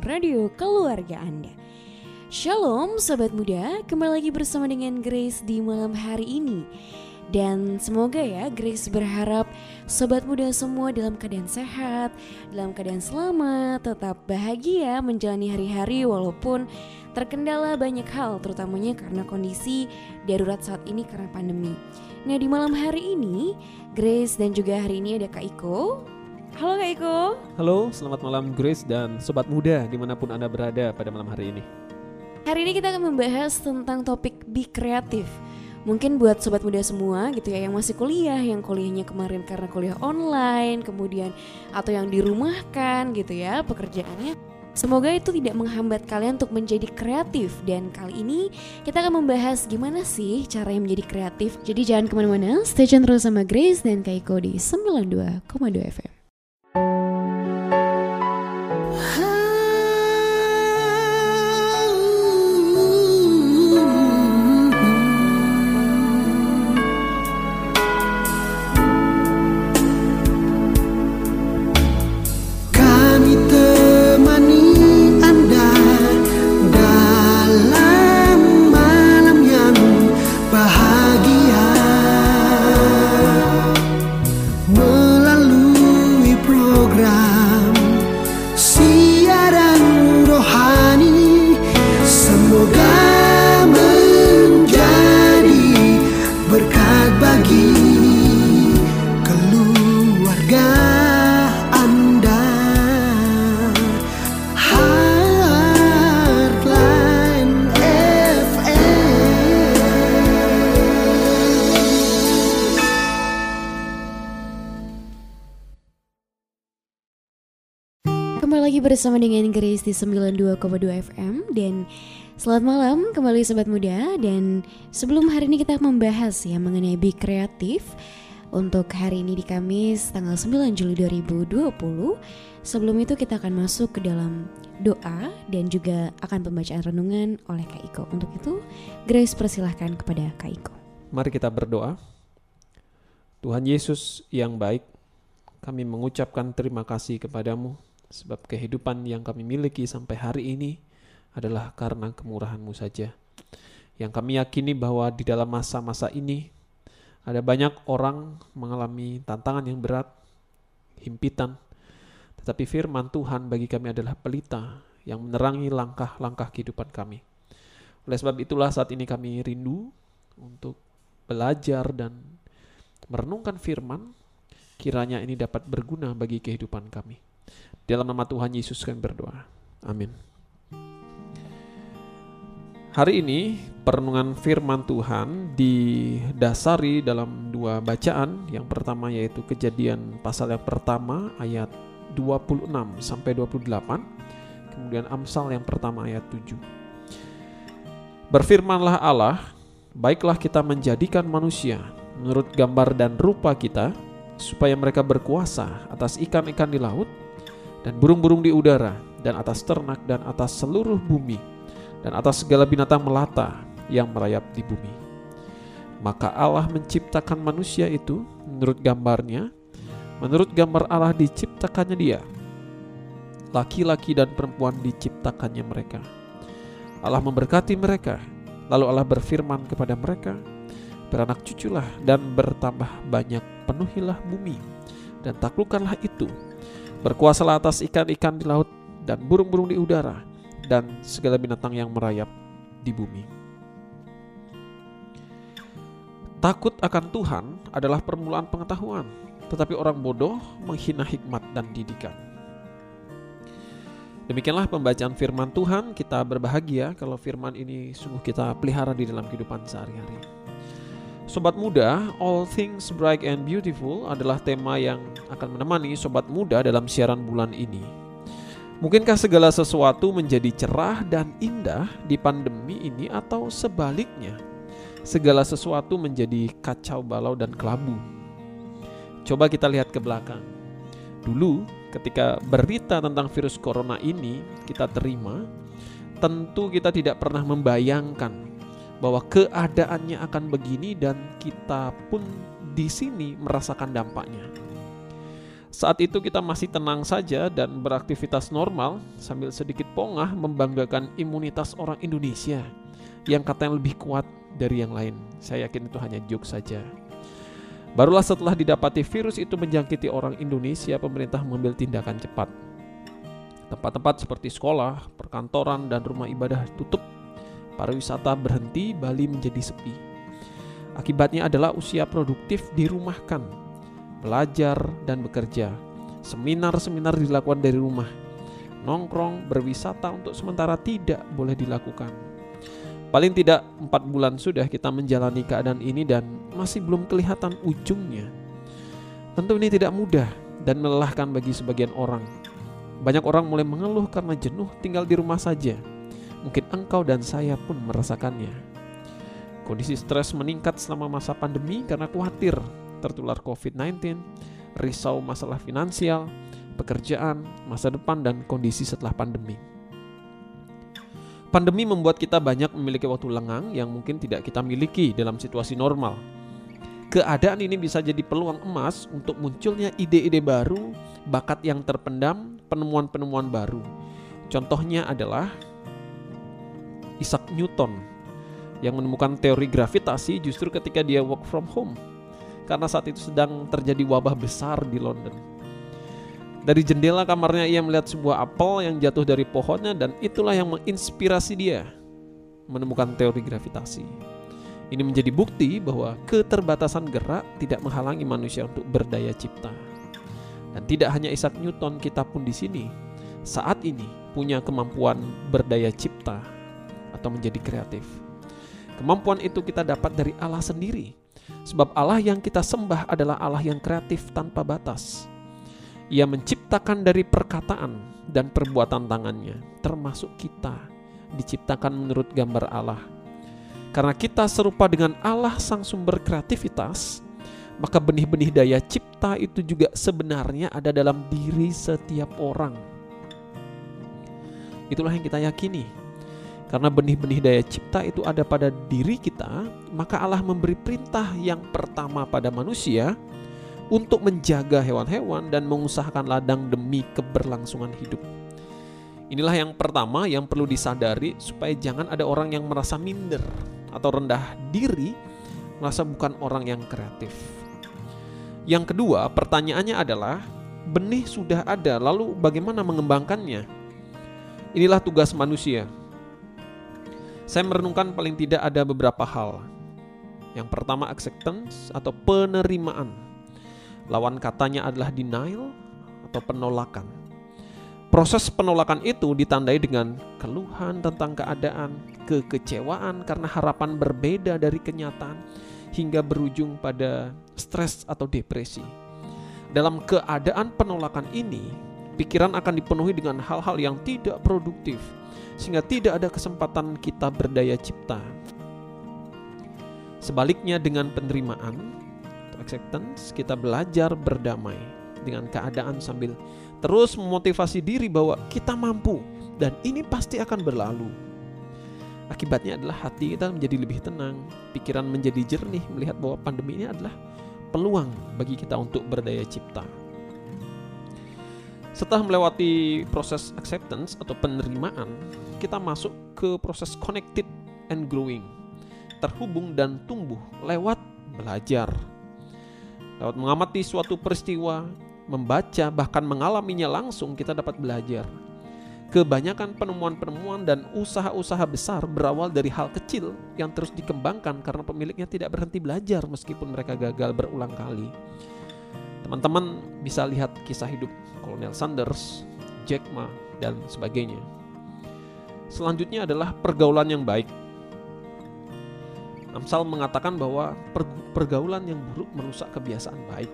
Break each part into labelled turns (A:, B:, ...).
A: Radio keluarga Anda. Shalom Sobat Muda, kembali lagi bersama dengan Grace di malam hari ini. Dan semoga ya Grace berharap sobat muda semua dalam keadaan sehat, dalam keadaan selamat, tetap bahagia menjalani hari-hari walaupun terkendala banyak hal terutamanya karena kondisi darurat saat ini karena pandemi. Nah di malam hari ini Grace dan juga hari ini ada Kak Iko. Halo Kak Iko.
B: Halo, selamat malam Grace dan sobat muda di mana pun anda berada pada malam hari ini.
A: Hari ini kita akan membahas tentang topik be kreatif mungkin buat sobat muda semua gitu ya yang masih kuliah, yang kuliahnya kemarin karena kuliah online, kemudian atau yang dirumahkan gitu ya pekerjaannya. Semoga itu tidak menghambat kalian untuk menjadi kreatif dan kali ini kita akan membahas gimana sih cara yang menjadi kreatif. Jadi jangan ke mana-mana, stay tune terus sama Grace dan Kaiko di 92,2 FM. Bersama dengan Grace di 92,2 FM dan selamat malam kembali sobat muda. Dan sebelum hari ini kita membahas ya mengenai Be Kreatif untuk hari ini di Kamis tanggal 9 Juli 2020 sebelum itu kita akan masuk ke dalam doa dan juga akan pembacaan renungan oleh Kak Iko. Untuk itu Grace persilahkan kepada Kak Iko.
B: Mari kita berdoa. Tuhan Yesus yang baik kami mengucapkan terima kasih kepadamu Sebab kehidupan yang kami miliki sampai hari ini adalah karena kemurahan-Mu saja. Yang kami yakini bahwa di dalam masa-masa ini ada banyak orang mengalami tantangan yang berat, himpitan, tetapi firman Tuhan bagi kami adalah pelita yang menerangi langkah-langkah kehidupan kami. Oleh sebab itulah saat ini kami rindu untuk belajar dan merenungkan firman, kiranya ini dapat berguna bagi kehidupan kami. Dalam nama Tuhan Yesus kami berdoa. Amin. Hari ini perenungan firman Tuhan didasari dalam dua bacaan. Yang pertama yaitu kejadian pasal yang pertama ayat 26 sampai 28. Kemudian Amsal yang pertama ayat 7. Berfirmanlah Allah, baiklah kita menjadikan manusia menurut gambar dan rupa kita supaya mereka berkuasa atas ikan-ikan di laut dan burung-burung di udara, dan atas ternak dan atas seluruh bumi, dan atas segala binatang melata yang merayap di bumi. Maka Allah menciptakan manusia itu menurut gambarnya, menurut gambar Allah diciptakannya dia. Laki-laki dan perempuan diciptakannya mereka. Allah memberkati mereka, lalu Allah berfirman kepada mereka, Beranak cuculah dan bertambah banyak, penuhilah bumi, dan taklukkanlah itu, Berkuasalah atas ikan-ikan di laut dan burung-burung di udara dan segala binatang yang merayap di bumi. Takut akan Tuhan adalah permulaan pengetahuan, tetapi orang bodoh menghina hikmat dan didikan. Demikianlah pembacaan firman Tuhan. Kita berbahagia kalau firman ini sungguh kita pelihara di dalam kehidupan sehari-hari. Sobat muda, All Things Bright and Beautiful adalah tema yang akan menemani sobat muda dalam siaran bulan ini. Mungkinkah segala sesuatu menjadi cerah dan indah di pandemi ini atau sebaliknya? Segala sesuatu menjadi kacau balau dan kelabu. Coba kita lihat ke belakang. Dulu ketika berita tentang virus corona ini kita terima, tentu kita tidak pernah membayangkan bahwa keadaannya akan begini dan kita pun di sini merasakan dampaknya. Saat itu kita masih tenang saja dan beraktivitas normal sambil sedikit pongah membanggakan imunitas orang Indonesia yang katanya lebih kuat dari yang lain. Saya yakin itu hanya joke saja. Barulah setelah didapati virus itu menjangkiti orang Indonesia, pemerintah mengambil tindakan cepat. Tempat-tempat seperti sekolah, perkantoran, dan rumah ibadah tutup. Pariwisata berhenti, Bali menjadi sepi. Akibatnya adalah usia produktif dirumahkan, belajar dan bekerja. Seminar-seminar dilakukan dari rumah. Nongkrong, berwisata untuk sementara tidak boleh dilakukan. Paling tidak empat bulan sudah kita menjalani keadaan ini dan masih belum kelihatan ujungnya. Tentu ini tidak mudah dan melelahkan bagi sebagian orang. Banyak orang mulai mengeluh karena jenuh tinggal di rumah saja. Mungkin engkau dan saya pun merasakannya. Kondisi stres meningkat selama masa pandemi karena khawatir tertular COVID-19, risau masalah finansial, pekerjaan, masa depan, dan kondisi setelah pandemi. Pandemi membuat kita banyak memiliki waktu lengang yang mungkin tidak kita miliki dalam situasi normal. Keadaan ini bisa jadi peluang emas untuk munculnya ide-ide baru, bakat yang terpendam, penemuan-penemuan baru. Contohnya adalah Isaac Newton yang menemukan teori gravitasi justru ketika dia work from home karena saat itu sedang terjadi wabah besar di London. Dari jendela kamarnya ia melihat sebuah apel yang jatuh dari pohonnya dan itulah yang menginspirasi dia menemukan teori gravitasi. Ini menjadi bukti bahwa keterbatasan gerak tidak menghalangi manusia untuk berdaya cipta. Dan tidak hanya Isaac Newton, kita pun di sini saat ini punya kemampuan berdaya cipta atau menjadi kreatif. Kemampuan itu kita dapat dari Allah sendiri. Sebab Allah yang kita sembah adalah Allah yang kreatif tanpa batas. Ia menciptakan dari perkataan dan perbuatan tangannya, termasuk kita, diciptakan menurut gambar Allah. Karena kita serupa dengan Allah sang sumber kreativitas, maka benih-benih daya cipta itu juga sebenarnya ada dalam diri setiap orang. Itulah yang kita yakini. Karena benih-benih daya cipta itu ada pada diri kita, maka Allah memberi perintah yang pertama pada manusia untuk menjaga hewan-hewan dan mengusahakan ladang demi keberlangsungan hidup. Inilah yang pertama yang perlu disadari supaya jangan ada orang yang merasa minder atau rendah diri, merasa bukan orang yang kreatif. Yang kedua, pertanyaannya adalah benih sudah ada, lalu bagaimana mengembangkannya? Inilah tugas manusia. Saya merenungkan paling tidak ada beberapa hal. Yang pertama acceptance atau penerimaan. Lawan katanya adalah denial atau penolakan. Proses penolakan itu ditandai dengan keluhan tentang keadaan, kekecewaan karena harapan berbeda dari kenyataan, hingga berujung pada stres atau depresi. Dalam keadaan penolakan ini, pikiran akan dipenuhi dengan hal-hal yang tidak produktif, sehingga tidak ada kesempatan kita berdaya cipta. Sebaliknya dengan penerimaan, acceptance, kita belajar berdamai dengan keadaan sambil terus memotivasi diri bahwa kita mampu dan ini pasti akan berlalu. Akibatnya adalah hati kita menjadi lebih tenang, pikiran menjadi jernih melihat bahwa pandemi ini adalah peluang bagi kita untuk berdaya cipta. Setelah melewati proses acceptance atau penerimaan, kita masuk ke proses connected and growing, terhubung dan tumbuh lewat belajar. Lewat mengamati suatu peristiwa, membaca, bahkan mengalaminya langsung, kita dapat belajar Kebanyakan penemuan-penemuan dan usaha-usaha besar berawal dari hal kecil yang terus dikembangkan karena pemiliknya tidak berhenti belajar meskipun mereka gagal berulang kali. Teman-teman bisa lihat kisah hidup Kolonel Sanders, Jack Ma, dan sebagainya. Selanjutnya adalah pergaulan yang baik. Amsal mengatakan bahwa pergaulan yang buruk merusak kebiasaan baik.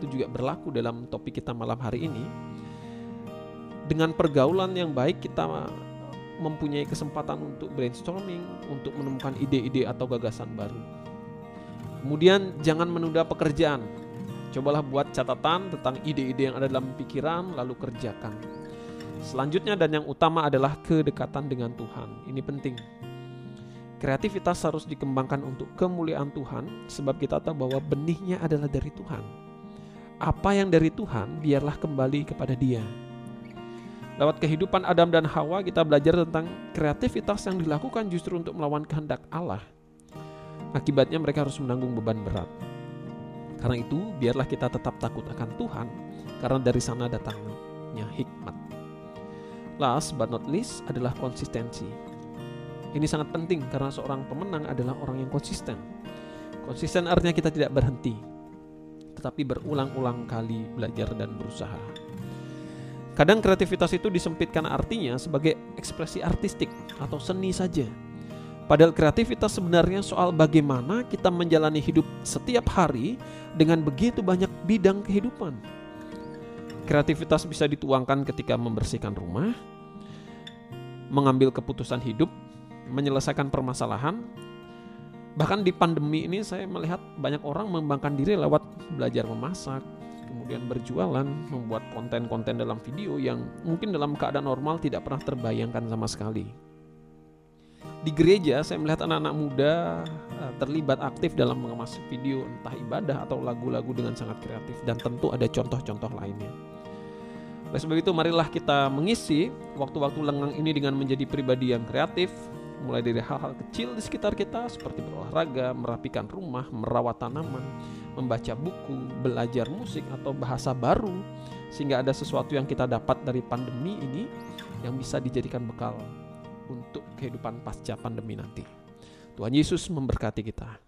B: Itu juga berlaku dalam topik kita malam hari ini dengan pergaulan yang baik kita mempunyai kesempatan untuk brainstorming, untuk menemukan ide-ide atau gagasan baru. Kemudian jangan menunda pekerjaan. Cobalah buat catatan tentang ide-ide yang ada dalam pikiran lalu kerjakan. Selanjutnya dan yang utama adalah kedekatan dengan Tuhan. Ini penting. Kreativitas harus dikembangkan untuk kemuliaan Tuhan sebab kita tahu bahwa benihnya adalah dari Tuhan. apa yang dari Tuhan biarlah kembali kepada Dia. Lewat kehidupan Adam dan Hawa kita belajar tentang kreativitas yang dilakukan justru untuk melawan kehendak Allah. Akibatnya mereka harus menanggung beban berat. Karena itu biarlah kita tetap takut akan Tuhan karena dari sana datangnya hikmat. Last but not least adalah konsistensi. Ini sangat penting karena seorang pemenang adalah orang yang konsisten. Konsisten artinya kita tidak berhenti, tetapi berulang-ulang kali belajar dan berusaha. Kadang kreativitas itu disempitkan artinya sebagai ekspresi artistik atau seni saja. Padahal kreativitas sebenarnya soal bagaimana kita menjalani hidup setiap hari dengan begitu banyak bidang kehidupan. Kreativitas bisa dituangkan ketika membersihkan rumah, mengambil keputusan hidup, menyelesaikan permasalahan. Bahkan di pandemi ini saya melihat banyak orang mengembangkan diri lewat belajar memasak, kemudian berjualan, membuat konten-konten dalam video yang mungkin dalam keadaan normal tidak pernah terbayangkan sama sekali. Di gereja saya melihat anak-anak muda eh, terlibat aktif dalam mengemas video entah ibadah atau lagu-lagu dengan sangat kreatif dan tentu ada contoh-contoh lainnya. Oleh sebab itu marilah kita mengisi waktu-waktu lengang ini dengan menjadi pribadi yang kreatif, mulai dari hal-hal kecil di sekitar kita seperti berolahraga, merapikan rumah, merawat tanaman, membaca buku, belajar musik atau bahasa baru sehingga ada sesuatu yang kita dapat dari pandemi ini yang bisa dijadikan bekal untuk kehidupan pasca pandemi nanti. Tuhan Yesus memberkati kita.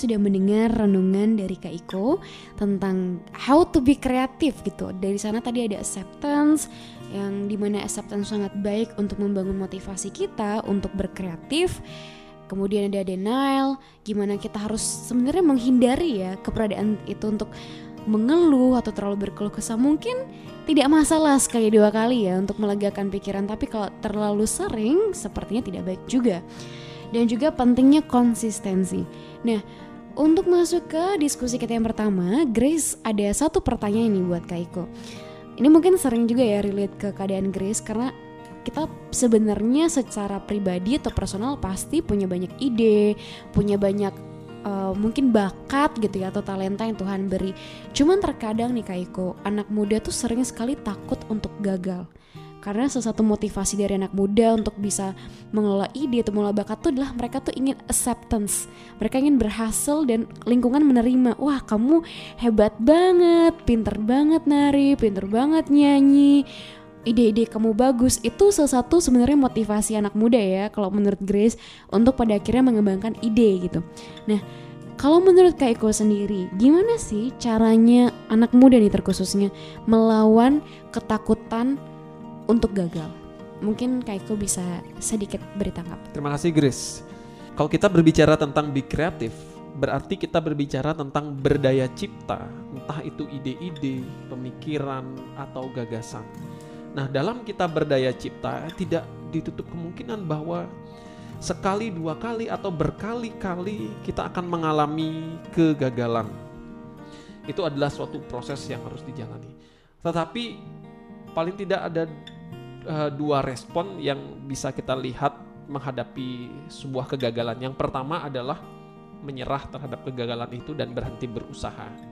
A: Sudah mendengar renungan dari Kak Iko tentang how to be kreatif gitu. Dari sana tadi ada acceptance yang di mana acceptance sangat baik untuk membangun motivasi kita untuk berkreatif. Kemudian ada denial, gimana kita harus sebenarnya menghindari ya keberadaan itu untuk mengeluh atau terlalu berkeluh kesah mungkin tidak masalah sekali dua kali ya untuk melegakan pikiran tapi kalau terlalu sering sepertinya tidak baik juga dan juga pentingnya konsistensi nah untuk masuk ke diskusi kita yang pertama Grace ada satu pertanyaan nih buat Kaiko ini mungkin sering juga ya relate ke keadaan Grace karena kita sebenarnya secara pribadi atau personal pasti punya banyak ide, punya banyak uh, mungkin bakat gitu ya atau talenta yang Tuhan beri. Cuman terkadang nih Kaiko, anak muda tuh sering sekali takut untuk gagal. Karena salah satu motivasi dari anak muda untuk bisa mengelola ide atau mengelola bakat tuh adalah mereka tuh ingin acceptance. Mereka ingin berhasil dan lingkungan menerima. Wah kamu hebat banget, pinter banget nari, pinter banget nyanyi ide-ide kamu bagus itu salah satu sebenarnya motivasi anak muda ya kalau menurut Grace untuk pada akhirnya mengembangkan ide gitu. Nah, kalau menurut Kak Eko sendiri, gimana sih caranya anak muda nih terkhususnya melawan ketakutan untuk gagal? Mungkin Kak Eko bisa sedikit beri tangkap.
B: Terima kasih Grace. Kalau kita berbicara tentang be kreatif, berarti kita berbicara tentang berdaya cipta, entah itu ide-ide, pemikiran, atau gagasan Nah, dalam kita berdaya cipta tidak ditutup kemungkinan bahwa sekali, dua kali atau berkali-kali kita akan mengalami kegagalan. Itu adalah suatu proses yang harus dijalani. Tetapi paling tidak ada uh, dua respon yang bisa kita lihat menghadapi sebuah kegagalan. Yang pertama adalah menyerah terhadap kegagalan itu dan berhenti berusaha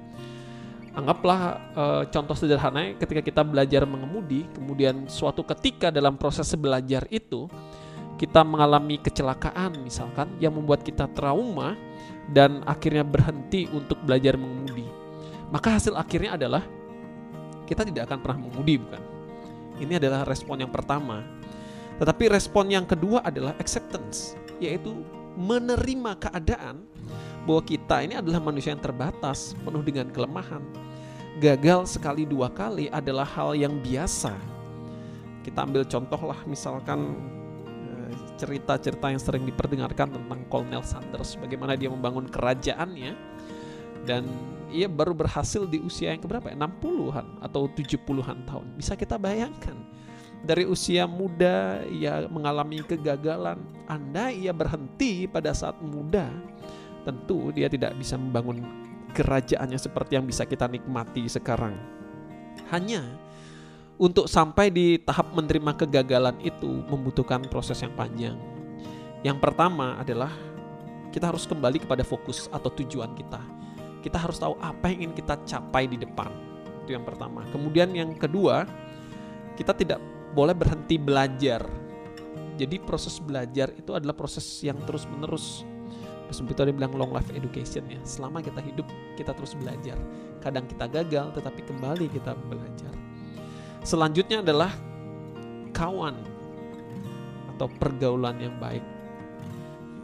B: anggaplah e, contoh sederhana ketika kita belajar mengemudi, kemudian suatu ketika dalam proses belajar itu kita mengalami kecelakaan misalkan yang membuat kita trauma dan akhirnya berhenti untuk belajar mengemudi. Maka hasil akhirnya adalah kita tidak akan pernah mengemudi bukan? Ini adalah respon yang pertama. Tetapi respon yang kedua adalah acceptance, yaitu menerima keadaan bahwa kita ini adalah manusia yang terbatas, penuh dengan kelemahan. Gagal sekali dua kali adalah hal yang biasa. Kita ambil contoh lah misalkan eh, cerita-cerita yang sering diperdengarkan tentang Colonel Sanders, bagaimana dia membangun kerajaannya dan ia baru berhasil di usia yang keberapa ya? 60-an atau 70-an tahun. Bisa kita bayangkan dari usia muda ia mengalami kegagalan. Anda ia berhenti pada saat muda, tentu dia tidak bisa membangun kerajaannya seperti yang bisa kita nikmati sekarang. Hanya untuk sampai di tahap menerima kegagalan itu membutuhkan proses yang panjang. Yang pertama adalah kita harus kembali kepada fokus atau tujuan kita. Kita harus tahu apa yang ingin kita capai di depan. Itu yang pertama. Kemudian yang kedua, kita tidak boleh berhenti belajar. Jadi proses belajar itu adalah proses yang terus-menerus. Seperti itu ada bilang long life education ya. Selama kita hidup, kita terus belajar. Kadang kita gagal, tetapi kembali kita belajar. Selanjutnya adalah kawan atau pergaulan yang baik.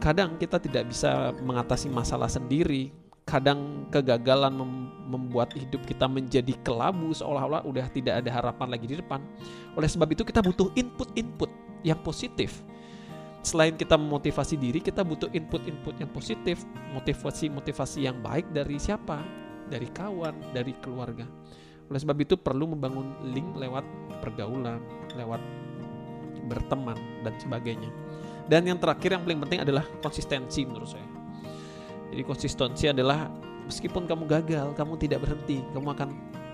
B: Kadang kita tidak bisa mengatasi masalah sendiri. Kadang kegagalan mem membuat hidup kita menjadi kelabu seolah-olah udah tidak ada harapan lagi di depan. Oleh sebab itu kita butuh input-input yang positif. Selain kita memotivasi diri, kita butuh input-input yang positif, motivasi-motivasi yang baik dari siapa? Dari kawan, dari keluarga. Oleh sebab itu perlu membangun link lewat pergaulan, lewat berteman dan sebagainya. Dan yang terakhir yang paling penting adalah konsistensi menurut saya. Jadi konsistensi adalah meskipun kamu gagal, kamu tidak berhenti, kamu akan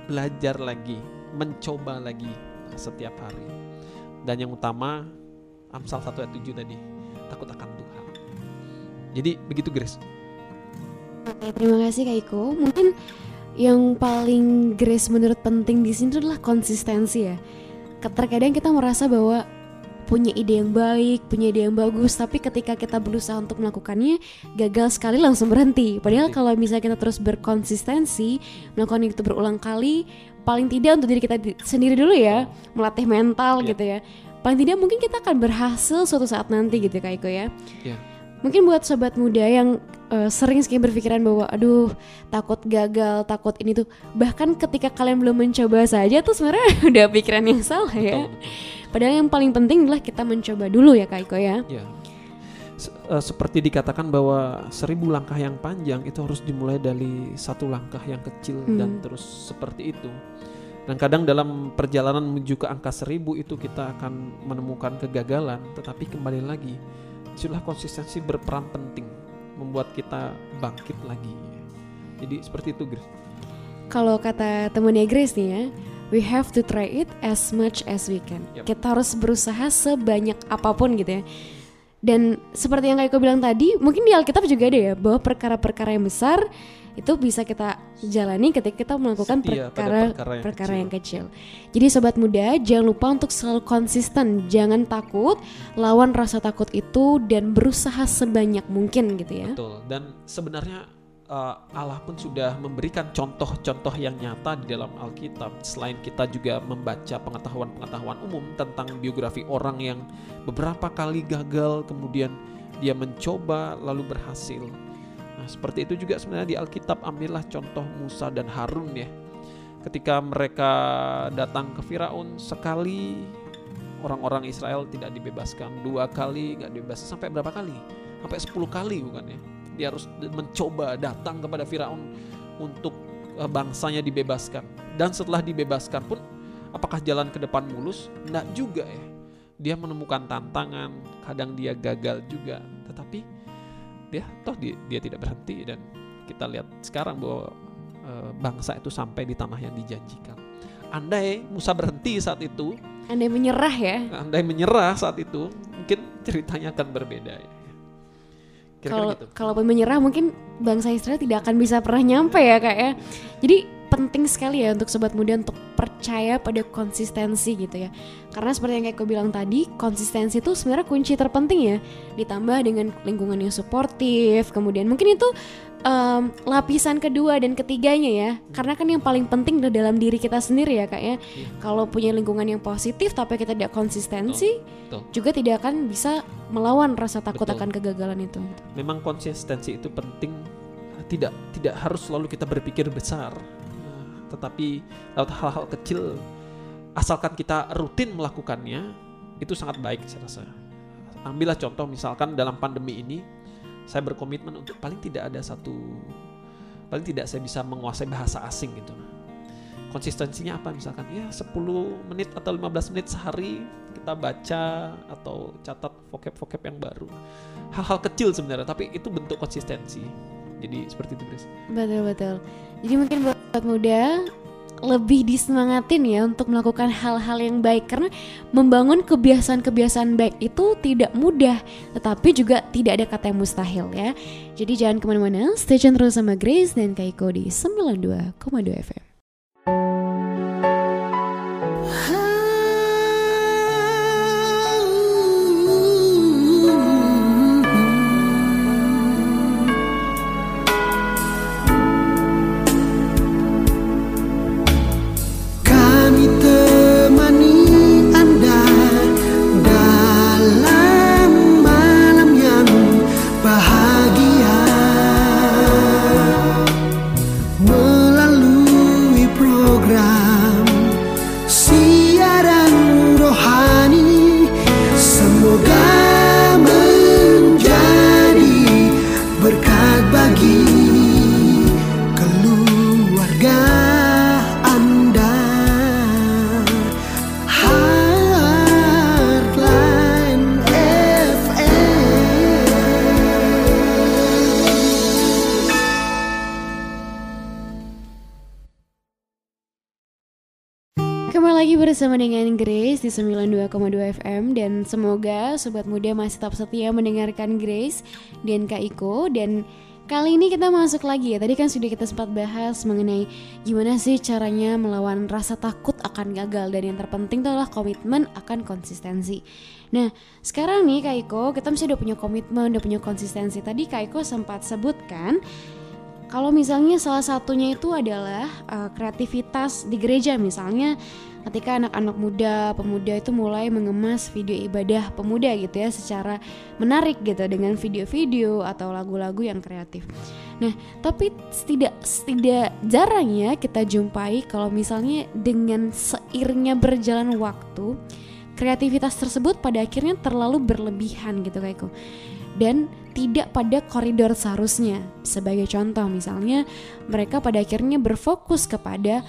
B: belajar lagi, mencoba lagi setiap hari. Dan yang utama Amsal 1 ayat 7 tadi, takut akan Tuhan. Jadi begitu Grace.
A: Oke, terima kasih Kak Iko. Mungkin yang paling Grace menurut penting di sini adalah konsistensi ya. Terkadang kita merasa bahwa punya ide yang baik, punya ide yang bagus, tapi ketika kita berusaha untuk melakukannya, gagal sekali langsung berhenti. Padahal kalau misalnya kita terus berkonsistensi, melakukan itu berulang kali, paling tidak untuk diri kita di- sendiri dulu ya, melatih mental
B: Iya.
A: gitu ya. Paling tidak mungkin kita akan berhasil suatu saat nanti gitu Kak Iko ya.
B: Ya.
A: Mungkin buat sobat muda yang eh, sering sekali berpikiran bahwa aduh takut gagal, takut ini tuh. Bahkan ketika kalian belum mencoba saja tuh sebenarnya udah pikiran yang salah ya.
B: Betul.
A: Padahal yang paling penting adalah kita mencoba dulu ya Kak Iko ya.
B: Ya. Se- eh, seperti dikatakan bahwa seribu langkah yang panjang itu harus dimulai dari satu langkah yang kecil dan
A: Hmm.
B: terus seperti itu. Dan kadang dalam perjalanan menuju ke angka seribu itu kita akan menemukan kegagalan, tetapi kembali lagi, itulah konsistensi berperan penting membuat kita bangkit lagi. Jadi seperti itu, Grace.
A: Kalau kata temennya Grace nih ya, we have to try it as much as we can.
B: Yep.
A: Kita harus berusaha sebanyak apa pun gitu ya. Dan seperti yang Kak Iko bilang tadi, mungkin di Alkitab juga ada ya bahwa perkara-perkara yang besar itu bisa kita jalani ketika kita melakukan
B: Setia
A: perkara
B: perkara yang
A: perkara
B: kecil.
A: yang kecil. Jadi sobat muda, jangan lupa untuk selalu konsisten, jangan takut, lawan rasa takut itu dan berusaha sebanyak mungkin gitu ya.
B: Betul. Dan sebenarnya uh, Allah pun sudah memberikan contoh-contoh yang nyata di dalam Alkitab. Selain kita juga membaca pengetahuan-pengetahuan umum tentang biografi orang yang beberapa kali gagal, kemudian dia mencoba lalu berhasil. Nah, seperti itu juga sebenarnya di Alkitab ambillah contoh Musa dan Harun ya. Ketika mereka datang ke Firaun sekali orang-orang Israel tidak dibebaskan, dua kali nggak dibebaskan sampai berapa kali? Sampai 10 kali bukan ya? Dia harus mencoba datang kepada Firaun untuk eh, bangsanya dibebaskan. Dan setelah dibebaskan pun apakah jalan ke depan mulus? Enggak juga ya. Dia menemukan tantangan, kadang dia gagal juga, tetapi dia toh dia, dia tidak berhenti dan kita lihat sekarang bahwa eh, bangsa itu sampai di tanah yang dijanjikan. Andai Musa berhenti saat itu,
A: Anda menyerah ya.
B: andai menyerah saat itu, mungkin ceritanya akan berbeda ya. Kira-kira
A: Kalau
B: gitu.
A: kalaupun menyerah mungkin bangsa Israel tidak akan bisa pernah nyampe ya kak ya. Jadi penting sekali ya untuk sobat muda untuk percaya pada konsistensi gitu ya. Karena seperti yang kayak aku bilang tadi, konsistensi itu sebenarnya kunci terpenting ya. Ditambah dengan lingkungan yang suportif, kemudian mungkin itu um, lapisan kedua dan ketiganya ya karena kan yang paling penting adalah dalam diri kita sendiri ya kak ya iya. kalau punya lingkungan yang positif tapi kita tidak konsistensi Betul. Betul. juga tidak akan bisa melawan rasa takut Betul. akan kegagalan itu
B: memang konsistensi itu penting tidak tidak harus selalu kita berpikir besar tetapi lewat hal-hal kecil asalkan kita rutin melakukannya itu sangat baik saya rasa. Ambillah contoh misalkan dalam pandemi ini saya berkomitmen untuk paling tidak ada satu paling tidak saya bisa menguasai bahasa asing gitu. Konsistensinya apa? Misalkan ya 10 menit atau 15 menit sehari kita baca atau catat vocab-vocab yang baru. Hal-hal kecil sebenarnya tapi itu bentuk konsistensi jadi seperti itu Grace.
A: Betul betul. Jadi mungkin buat muda lebih disemangatin ya untuk melakukan hal-hal yang baik. Karena membangun kebiasaan-kebiasaan baik itu tidak mudah tetapi juga tidak ada kata yang mustahil ya. Jadi jangan ke mana-mana stay tune terus sama Grace dan Kaiko di 92,2 FM bersama dengan Grace di 92,2 FM dan semoga sobat muda masih tetap setia mendengarkan Grace dan Kak Iko. Dan kali ini kita masuk lagi ya. Tadi kan sudah kita sempat bahas mengenai gimana sih caranya melawan rasa takut akan gagal dan yang terpenting adalah komitmen akan konsistensi. Nah sekarang nih Kak Iko kita masih udah punya komitmen udah punya konsistensi. Tadi Kak Iko sempat sebutkan kalau misalnya salah satunya itu adalah uh, kreativitas di gereja misalnya ketika anak-anak muda, pemuda itu mulai mengemas video ibadah pemuda gitu ya secara menarik gitu dengan video-video atau lagu-lagu yang kreatif. Nah, tapi tidak tidak jarang ya kita jumpai kalau misalnya dengan seiringnya berjalan waktu, kreativitas tersebut pada akhirnya terlalu berlebihan gitu kayakku dan tidak pada koridor seharusnya. Sebagai contoh misalnya mereka pada akhirnya berfokus kepada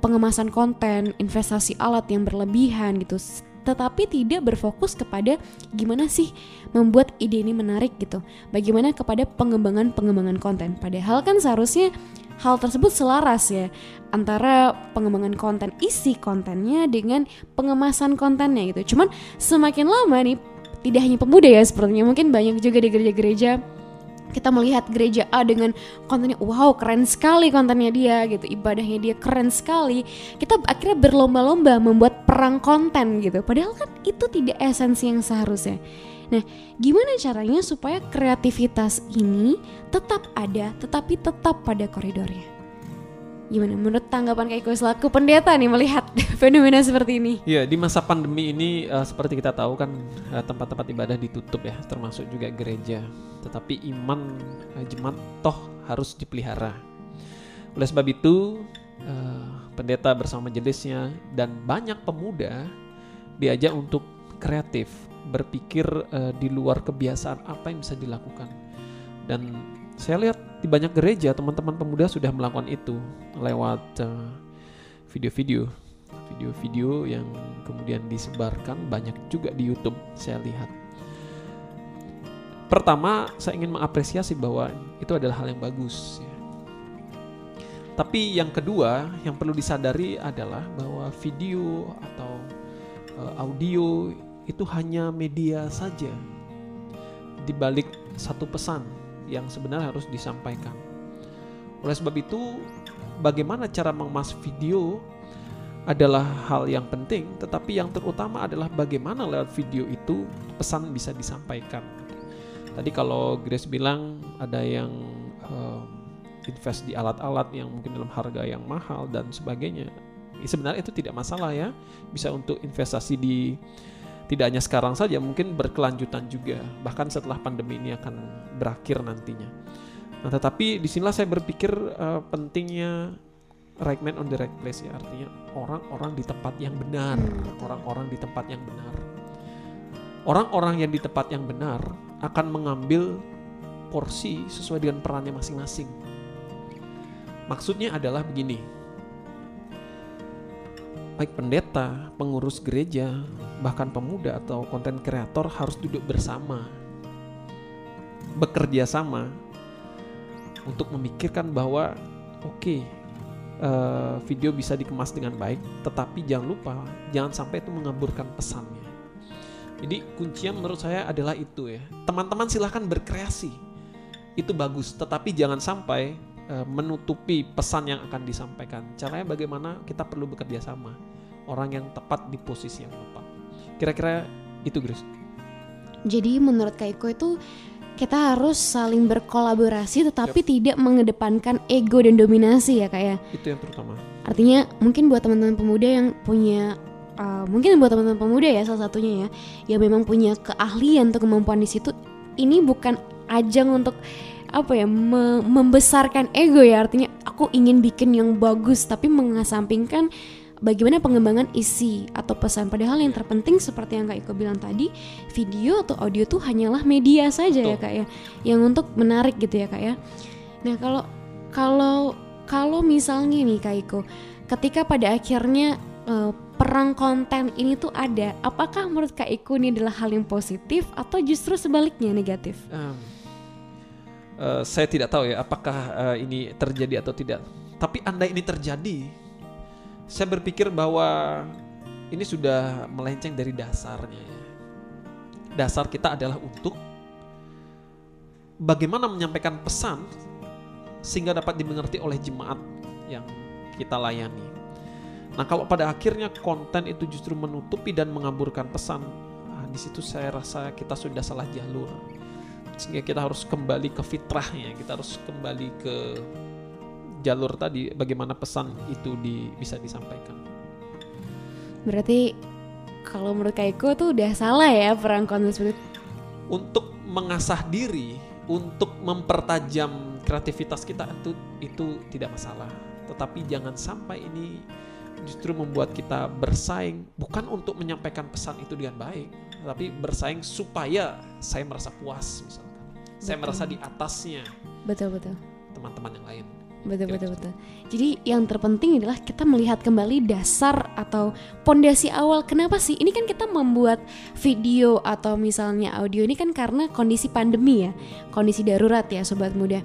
A: pengemasan konten, investasi alat yang berlebihan gitu tetapi tidak berfokus kepada gimana sih membuat ide ini menarik gitu. Bagaimana kepada pengembangan-pengembangan konten. Padahal kan seharusnya hal tersebut selaras ya antara pengembangan konten isi kontennya dengan pengemasan kontennya gitu. Cuman semakin lama nih tidak hanya pemuda ya sepertinya mungkin banyak juga di gereja-gereja kita melihat gereja A dengan kontennya wow keren sekali kontennya dia gitu. Ibadahnya dia keren sekali. Kita akhirnya berlomba-lomba membuat perang konten gitu. Padahal kan itu tidak esensi yang seharusnya. Nah gimana caranya supaya kreativitas ini tetap ada tetapi tetap pada koridornya Gimana menurut tanggapan Kak Iko selaku pendeta nih melihat fenomena seperti ini?
B: Iya, di masa pandemi ini uh, seperti kita tahu kan eh, tempat-tempat ibadah ditutup ya, termasuk juga gereja. Tetapi iman uh, jemaat toh harus dipelihara. Oleh sebab itu, uh, pendeta bersama majelisnya dan banyak pemuda diajak untuk kreatif, berpikir uh, di luar kebiasaan apa yang bisa dilakukan. Dan saya lihat di banyak gereja teman-teman pemuda sudah melakukan itu lewat uh, video-video video-video yang kemudian disebarkan banyak juga di YouTube saya lihat pertama saya ingin mengapresiasi bahwa itu adalah hal yang bagus ya. tapi yang kedua yang perlu disadari adalah bahwa video atau uh, audio itu hanya media saja di balik satu pesan yang sebenarnya harus disampaikan. Oleh sebab itu, bagaimana cara mengemas video adalah hal yang penting, tetapi yang terutama adalah bagaimana lewat video itu pesan bisa disampaikan. Tadi kalau Grace bilang ada yang uh, invest di alat-alat yang mungkin dalam harga yang mahal dan sebagainya, ya, sebenarnya itu tidak masalah ya, bisa untuk investasi di tidak hanya sekarang saja, mungkin berkelanjutan juga, bahkan setelah pandemi ini akan berakhir nantinya. Nah, tetapi di sinilah saya berpikir uh, pentingnya right man on the right place ya. Artinya orang-orang di tempat yang benar. Hmm, orang-orang di tempat yang benar. Orang-orang yang di tempat yang benar akan mengambil porsi sesuai dengan perannya masing-masing. Maksudnya adalah begini baik pendeta, pengurus gereja, bahkan pemuda atau konten kreator harus duduk bersama, bekerja sama untuk memikirkan bahwa oke, okay, uh, video bisa dikemas dengan baik, tetapi jangan lupa jangan sampai itu mengaburkan pesannya. Jadi kuncinya menurut saya adalah itu ya. Teman-teman silahkan berkreasi, itu bagus, tetapi jangan sampai menutupi pesan yang akan disampaikan. Caranya bagaimana kita perlu bekerja sama, orang yang tepat di posisi yang tepat. Kira-kira itu, Grace.
A: Jadi menurut Kaiko itu kita harus saling berkolaborasi tetapi yep. tidak mengedepankan ego dan dominasi ya kak ya
B: itu yang terutama
A: artinya mungkin buat teman-teman pemuda yang punya uh, mungkin buat teman-teman pemuda ya salah satunya ya yang memang punya keahlian atau kemampuan di situ ini bukan ajang untuk apa ya me membesarkan ego ya. Artinya aku ingin bikin yang bagus tapi mengesampingkan bagaimana pengembangan isi atau pesan. Padahal yang terpenting seperti yang Kak Iko bilang tadi video atau audio tuh hanyalah media saja ya, Betul. ya Kak ya yang untuk menarik gitu ya Kak ya. Nah kalau kalau kalau misalnya nih Kak Iko ketika pada akhirnya uh, perang konten ini tuh ada apakah menurut Kak Iko ini adalah hal yang positif atau justru sebaliknya negatif? Um,
B: uh, saya tidak tahu ya apakah uh, ini terjadi atau tidak tapi andai ini terjadi saya berpikir bahwa ini sudah melenceng dari dasarnya. Ya. Dasar kita adalah untuk bagaimana menyampaikan pesan sehingga dapat dimengerti oleh jemaat yang kita layani. Nah, kalau pada akhirnya konten itu justru menutupi dan mengaburkan pesan, nah, di situ saya rasa kita sudah salah jalur. Sehingga kita harus kembali ke fitrahnya, kita harus kembali ke jalur tadi bagaimana pesan itu di, bisa disampaikan.
A: Berarti kalau menurut Kaiko tuh udah salah ya perang seperti
B: Untuk mengasah diri, untuk mempertajam kreativitas kita itu itu tidak masalah. Tetapi jangan sampai ini justru membuat kita bersaing bukan untuk menyampaikan pesan itu dengan baik, tapi bersaing supaya saya merasa puas misalkan. Saya merasa di atasnya.
A: Betul betul.
B: Teman-teman yang lain
A: betul betul betul. Jadi yang terpenting adalah kita melihat kembali dasar atau pondasi awal kenapa sih ini kan kita membuat video atau misalnya audio ini kan karena kondisi pandemi ya, kondisi darurat ya sobat muda.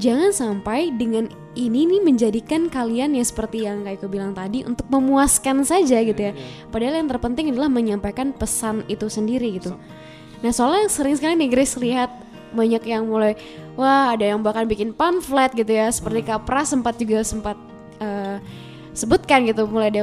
A: Jangan sampai dengan ini nih menjadikan kalian ya seperti yang kayak bilang tadi untuk memuaskan saja gitu ya. Iya. Padahal yang terpenting adalah menyampaikan pesan itu sendiri gitu. Nah soalnya sering sekali nih Grace lihat banyak yang mulai wah ada yang bahkan bikin pamflet gitu ya seperti Kapra sempat juga sempat uh, sebutkan gitu mulai ada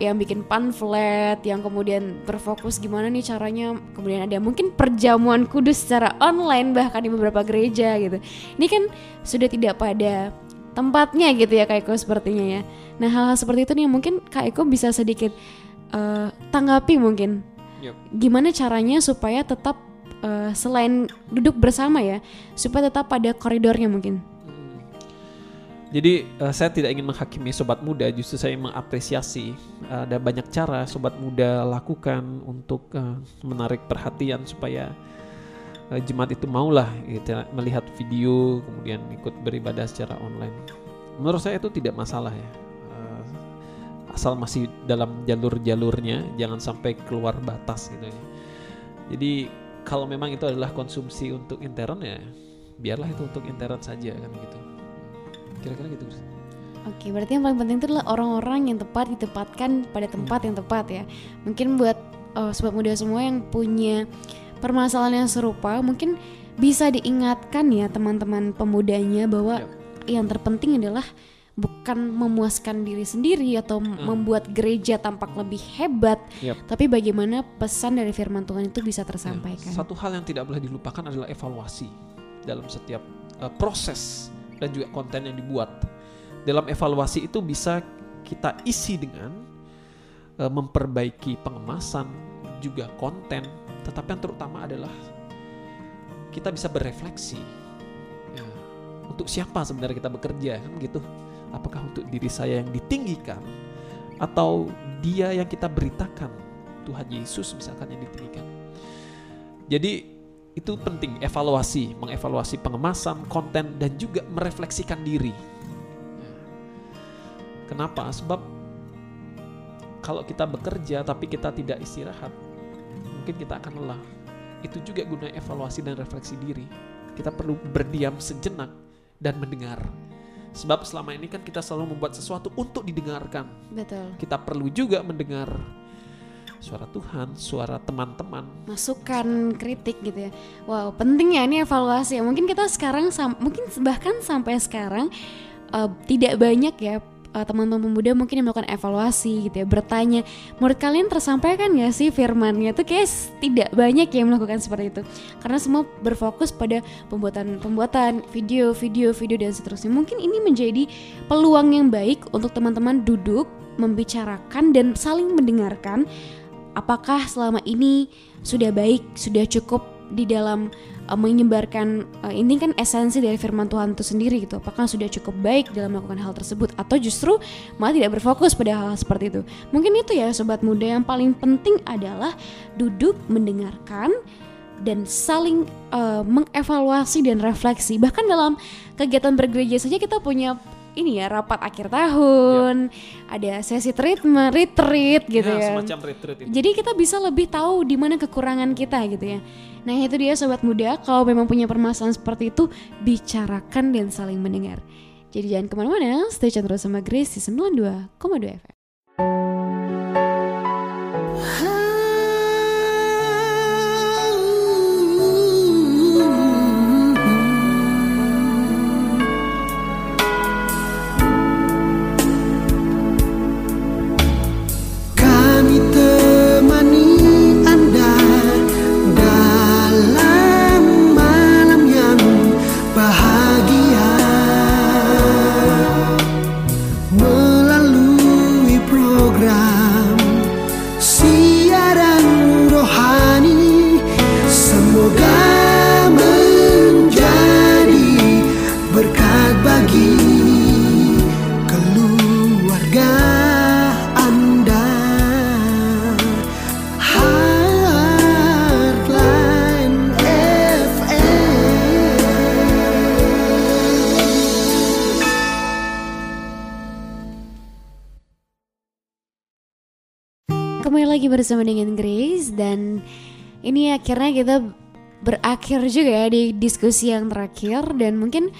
A: yang bikin pamflet yang kemudian berfokus gimana nih caranya kemudian ada mungkin perjamuan kudus secara online bahkan di beberapa gereja gitu. Ini kan sudah tidak pada tempatnya gitu ya Kak Eko sepertinya ya. Nah hal-hal seperti itu nih mungkin Kak Eko bisa sedikit uh, tanggapi mungkin. Yep. gimana caranya supaya tetap uh, selain duduk bersama ya supaya tetap pada koridornya mungkin. Hmm.
B: Jadi uh, saya tidak ingin menghakimi sobat muda, justru saya mengapresiasi uh, ada banyak cara sobat muda lakukan untuk uh, menarik perhatian supaya uh, jemaat itu maulah gitu, melihat video kemudian ikut beribadah secara online. Menurut saya itu tidak masalah ya, asal masih dalam jalur-jalurnya, jangan sampai keluar batas gitu ya. Jadi kalau memang itu adalah konsumsi untuk intern ya biarlah itu untuk intern saja kan gitu kira-kira gitu
A: Oke, berarti yang paling penting itu adalah orang-orang yang tepat ditempatkan pada tempat hmm. yang tepat ya. Mungkin buat uh, sobat muda semua yang punya permasalahan yang serupa, mungkin bisa diingatkan ya teman-teman pemudanya bahwa yep. yang terpenting adalah bukan memuaskan diri sendiri atau membuat gereja tampak lebih hebat,
B: Yap.
A: tapi bagaimana pesan dari firman Tuhan itu bisa
B: Ya,
A: tersampaikan.
B: Satu hal yang tidak boleh dilupakan adalah evaluasi dalam setiap uh, proses dan juga konten yang dibuat. Dalam evaluasi itu bisa kita isi dengan uh, memperbaiki pengemasan, juga konten, tetapi yang terutama adalah kita bisa berefleksi. Ya, untuk siapa sebenarnya kita bekerja kan gitu? Apakah untuk diri saya yang ditinggikan atau dia yang kita beritakan Tuhan Yesus misalkan yang ditinggikan? Jadi itu penting evaluasi, mengevaluasi pengemasan, konten dan juga merefleksikan diri. Kenapa? Sebab kalau kita bekerja tapi kita tidak istirahat, mungkin kita akan lelah. Itu juga guna evaluasi dan refleksi diri. Kita perlu berdiam sejenak dan mendengar. Sebab selama ini kan kita selalu membuat sesuatu untuk didengarkan.
A: Betul.
B: Kita perlu juga mendengar suara Tuhan, suara teman-teman,
A: Masukan kritik gitu ya. Wow, penting ya ini evaluasi ya. Mungkin kita sekarang mungkin bahkan sampai sekarang eh, tidak banyak ya eh, teman-teman muda mungkin yang melakukan evaluasi gitu ya bertanya menurut kalian tersampaikan gak sih firmannya? Tuh kayak s- tidak banyak yang melakukan seperti itu. Karena semua berfokus pada pembuatan pembuatan video video video dan seterusnya. Mungkin ini menjadi peluang yang baik untuk teman-teman duduk membicarakan dan saling mendengarkan apakah selama ini sudah baik sudah cukup di dalam uh, menyebarkan uh, ini kan esensi dari firman Tuhan itu sendiri gitu. Apakah sudah cukup baik dalam melakukan hal tersebut atau justru malah tidak berfokus pada hal, -hal seperti itu? Mungkin itu ya sobat muda. Yang paling penting adalah duduk mendengarkan dan saling uh, mengevaluasi dan refleksi. Bahkan dalam kegiatan bergereja saja kita punya ini ya rapat akhir tahun ada sesi treatment retreat gitu ya,
B: semacam retreat itu.
A: jadi kita bisa lebih tahu di mana kekurangan kita gitu ya. Nah itu dia sobat muda, kalau memang punya permasalahan seperti itu, bicarakan dan saling mendengar. Jadi jangan ke mana-mana, stay tune terus sama Grace di 92,2 FM. Dengan Grace dan ini akhirnya kita berakhir juga ya di diskusi yang terakhir. Dan mungkin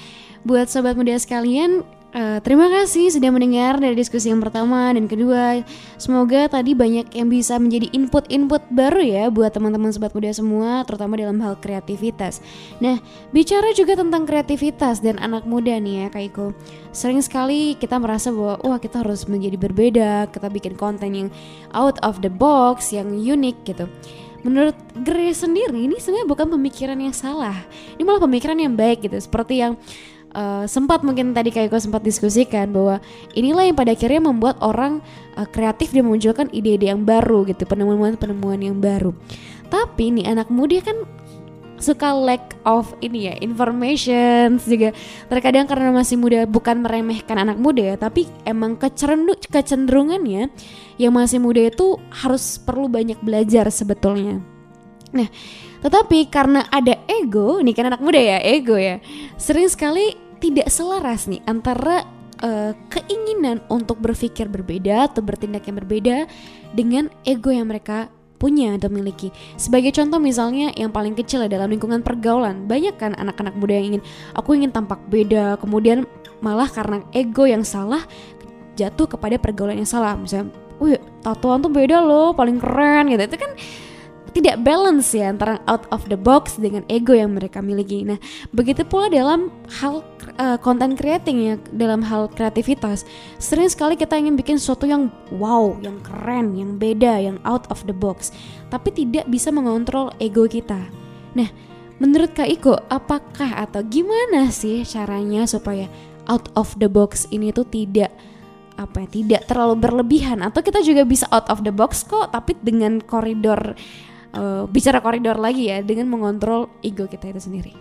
A: buat sobat muda sekalian eh, terima kasih sudah mendengar dari diskusi yang pertama dan kedua. Semoga tadi banyak yang bisa menjadi input-input baru ya buat teman-teman sobat muda semua terutama dalam hal kreativitas. Nah, bicara juga tentang kreativitas dan anak muda nih ya Kak Iko. Sering sekali kita merasa bahwa wah kita harus menjadi berbeda, kita bikin konten yang out of the box, yang unik gitu. Menurut Grace sendiri ini sebenarnya bukan pemikiran yang salah. Ini malah pemikiran yang baik gitu. Seperti yang uh, sempat mungkin tadi Kak Iko sempat diskusikan bahwa inilah yang pada akhirnya membuat orang uh, kreatif dan memunculkan ide-ide yang baru gitu, penemuan-penemuan yang baru. Tapi nih anak muda kan suka lack of ini ya information juga terkadang karena masih muda bukan meremehkan anak muda ya tapi emang kecenderung kecenderungannya yang masih muda itu harus perlu banyak belajar sebetulnya nah tetapi karena ada ego nih kan anak muda ya ego ya sering sekali tidak selaras nih antara eh, keinginan untuk berpikir berbeda atau bertindak yang berbeda dengan ego yang mereka punya atau miliki. Sebagai contoh misalnya yang paling kecil dalam lingkungan pergaulan, banyak kan anak-anak muda yang ingin aku ingin tampak beda, kemudian malah karena ego yang salah jatuh kepada pergaulan yang salah. Misalnya, wih tatoan tuh beda loh, paling keren gitu. Itu kan tidak balance ya antara out of the box dengan ego yang mereka miliki. Nah, begitu pula dalam hal uh, creating ya, dalam hal kreativitas. Sering sekali kita ingin bikin sesuatu yang wow, yang keren, yang beda, yang out of the box, tapi tidak bisa mengontrol ego kita. Nah, menurut Kak Iko, apakah atau gimana sih caranya supaya out of the box ini tuh tidak apa ya tidak terlalu berlebihan atau kita juga bisa out of the box kok tapi dengan koridor uh, bicara koridor lagi ya dengan mengontrol ego kita itu sendiri.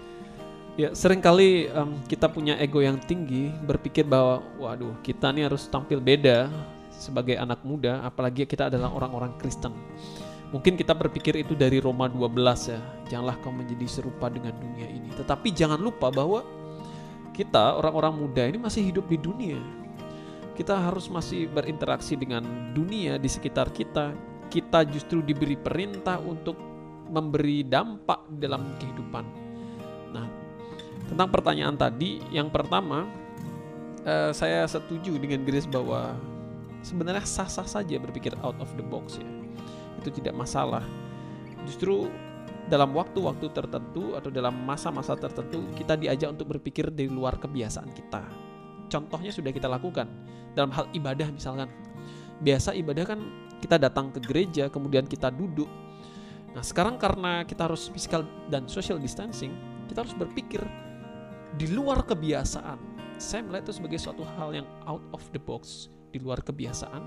B: Ya sering kali um, kita punya ego yang tinggi berpikir bahwa waduh kita nih harus tampil beda sebagai anak muda apalagi kita adalah orang-orang Kristen. Mungkin kita berpikir itu dari Roma 12 ya. Janganlah kau menjadi serupa dengan dunia ini. Tetapi jangan lupa bahwa kita orang-orang muda ini masih hidup di dunia kita harus masih berinteraksi dengan dunia di sekitar kita. Kita justru diberi perintah untuk memberi dampak dalam kehidupan. Nah, tentang pertanyaan tadi, yang pertama, eh, saya setuju dengan Grace bahwa sebenarnya sah-sah saja berpikir out of the box ya. Itu tidak masalah. Justru dalam waktu-waktu tertentu atau dalam masa-masa tertentu kita diajak untuk berpikir di luar kebiasaan kita. Contohnya sudah kita lakukan dalam hal ibadah misalkan biasa ibadah kan kita datang ke gereja kemudian kita duduk. Nah sekarang karena kita harus physical dan social distancing kita harus berpikir di luar kebiasaan. Saya melihat itu sebagai suatu hal yang out of the box di luar kebiasaan.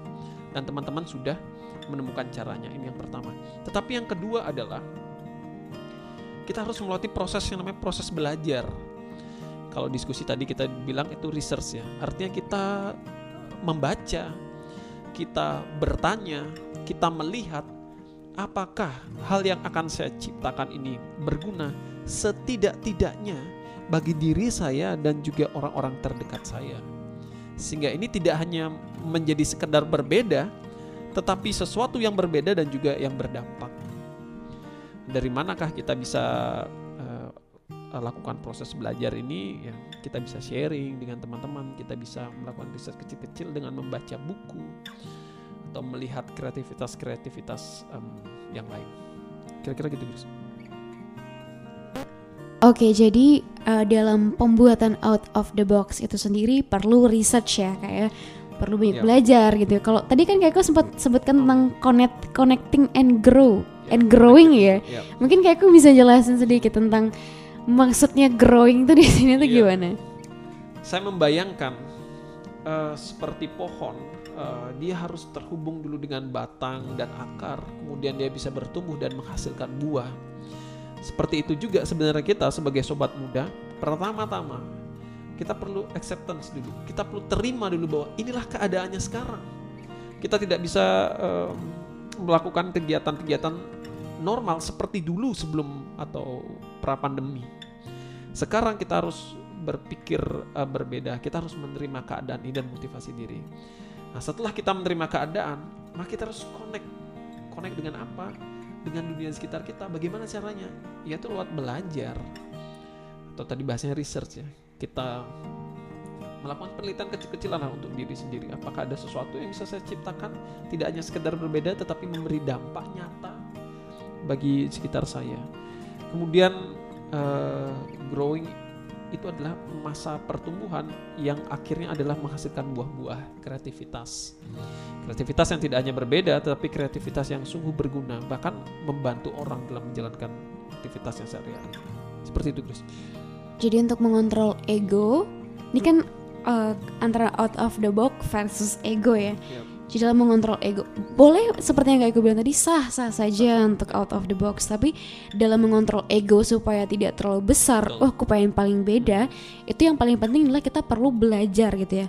B: Dan teman-teman sudah menemukan caranya ini yang pertama. Tetapi yang kedua adalah kita harus melalui proses yang namanya proses belajar. Kalau diskusi tadi kita bilang itu research ya artinya kita membaca, kita bertanya, kita melihat apakah hal yang akan saya ciptakan ini berguna setidak-tidaknya bagi diri saya dan juga orang-orang terdekat saya. Sehingga ini tidak hanya menjadi sekedar berbeda, tetapi sesuatu yang berbeda dan juga yang berdampak. Dari manakah kita bisa uh, lakukan proses belajar ini? Ya, kita bisa sharing dengan teman-teman, kita bisa melakukan riset kecil-kecil dengan membaca buku atau melihat kreativitas-kreativitas um, yang lain. Kira-kira gitu, guys.
A: Oke, jadi uh, dalam pembuatan out of the box itu sendiri perlu research ya, kayak ya. perlu banyak yeah. belajar gitu. Kalau tadi kan kayak aku sempat sebutkan tentang connect, connecting and grow yeah. and growing ya. Yeah. Mungkin kayak aku bisa jelasin sedikit tentang maksudnya growing tuh di sini tuh iya. gimana?
B: Saya membayangkan uh, seperti pohon, uh, dia harus terhubung dulu dengan batang dan akar, kemudian dia bisa bertumbuh dan menghasilkan buah. Seperti itu juga sebenarnya kita sebagai sobat muda, pertama-tama kita perlu acceptance dulu, kita perlu terima dulu bahwa inilah keadaannya sekarang. Kita tidak bisa uh, melakukan kegiatan-kegiatan normal seperti dulu sebelum atau pra pandemi. Sekarang kita harus berpikir uh, berbeda. Kita harus menerima keadaan ini dan motivasi diri. Nah, setelah kita menerima keadaan, maka kita harus connect. Connect dengan apa? Dengan dunia sekitar kita. Bagaimana caranya? Yaitu lewat belajar. Atau tadi bahasanya research ya. Kita melakukan penelitian kecil-kecilan untuk diri sendiri. Apakah ada sesuatu yang bisa saya ciptakan tidak hanya sekedar berbeda tetapi memberi dampak nyata bagi sekitar saya. Kemudian uh, growing itu adalah masa pertumbuhan yang akhirnya adalah menghasilkan buah-buah kreativitas. Kreativitas yang tidak hanya berbeda tetapi kreativitas yang sungguh berguna bahkan membantu orang dalam menjalankan aktivitas yang sehari-hari. Seperti itu, Chris.
A: Jadi untuk mengontrol ego, ini kan uh, antara out of the box versus ego ya. Yep di dalam mengontrol ego. Boleh seperti yang kayak gue bilang tadi sah sah saja untuk out of the box tapi dalam mengontrol ego supaya tidak terlalu besar wah aku pengen paling beda itu yang paling penting adalah kita perlu belajar gitu ya.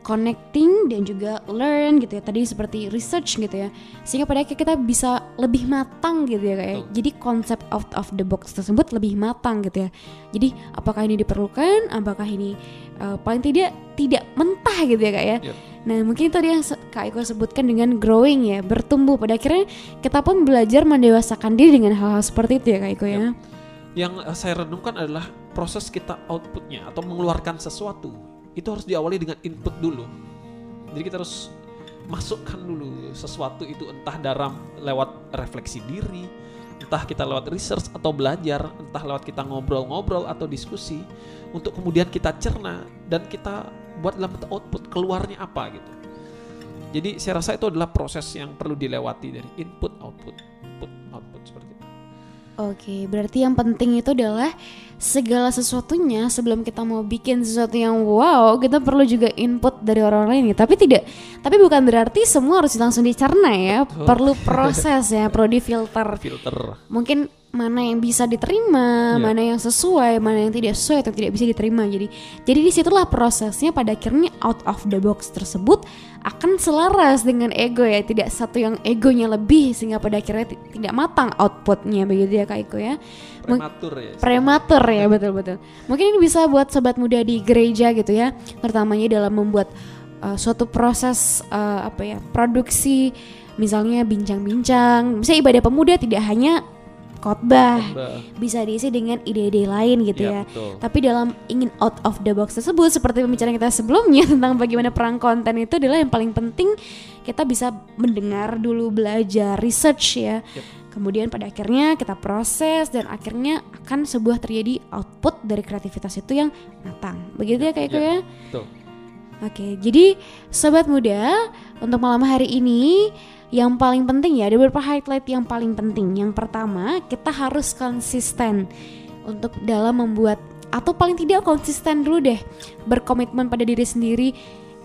A: Connecting dan juga learn gitu ya. Tadi seperti research gitu ya. Sehingga pada akhirnya kita bisa lebih matang gitu ya kayak. Jadi konsep out of the box tersebut lebih matang gitu ya. Jadi apakah ini diperlukan? Apakah ini uh, paling tidak tidak mentah gitu ya kak ya yep. nah mungkin tadi yang kak Iko sebutkan dengan growing ya bertumbuh pada akhirnya kita pun belajar mendewasakan diri dengan hal-hal seperti itu ya kak Iko yep. ya
B: yang eh, saya renungkan adalah proses kita outputnya atau mengeluarkan sesuatu itu harus diawali dengan input dulu. Jadi kita harus masukkan dulu sesuatu itu entah dalam lewat refleksi diri Entah kita lewat research atau belajar, entah lewat kita ngobrol-ngobrol atau diskusi untuk kemudian kita cerna dan kita buat dalam output keluarnya apa gitu. Jadi saya rasa itu adalah proses yang perlu dilewati dari input output, input output seperti itu.
A: Oke, berarti yang penting itu adalah segala sesuatunya sebelum kita mau bikin sesuatu yang wow, kita perlu juga input dari orang lain. Tapi tidak, tapi bukan berarti semua harus langsung dicerna ya.
B: Betul.
A: Perlu proses ya, perlu difilter.
B: Filter.
A: Mungkin mana yang bisa diterima,
B: Iya.
A: mana yang sesuai, mana yang tidak sesuai atau tidak bisa diterima. Jadi, jadi di situlah prosesnya pada akhirnya out of the box tersebut akan selaras dengan ego ya, tidak satu yang egonya lebih sehingga pada akhirnya ti- tidak matang outputnya begitu ya Kak Iko ya.
B: Prematur ya.
A: prematur ya betul-betul. Mungkin ini bisa buat sobat muda di gereja gitu ya, terutamanya dalam membuat uh, suatu proses uh, apa ya produksi, misalnya bincang-bincang. Misalnya ibadah pemuda tidak hanya khotbah, bisa diisi dengan ide-ide lain gitu
B: Iya,
A: ya.
B: betul.
A: Tapi dalam ingin out of the box tersebut seperti pembicaraan kita sebelumnya tentang bagaimana perang konten itu adalah yang paling penting kita bisa mendengar dulu belajar research ya.
B: Yep.
A: Kemudian pada akhirnya kita proses dan akhirnya akan sebuah terjadi output dari kreativitas itu yang matang. Begitu ya kayak
B: Iya.
A: ya.
B: Betul.
A: Oke, jadi sobat muda, untuk malam hari ini yang paling penting ya, ada beberapa highlight yang paling penting. Yang pertama, kita harus konsisten untuk dalam membuat atau paling tidak konsisten dulu deh, berkomitmen pada diri sendiri.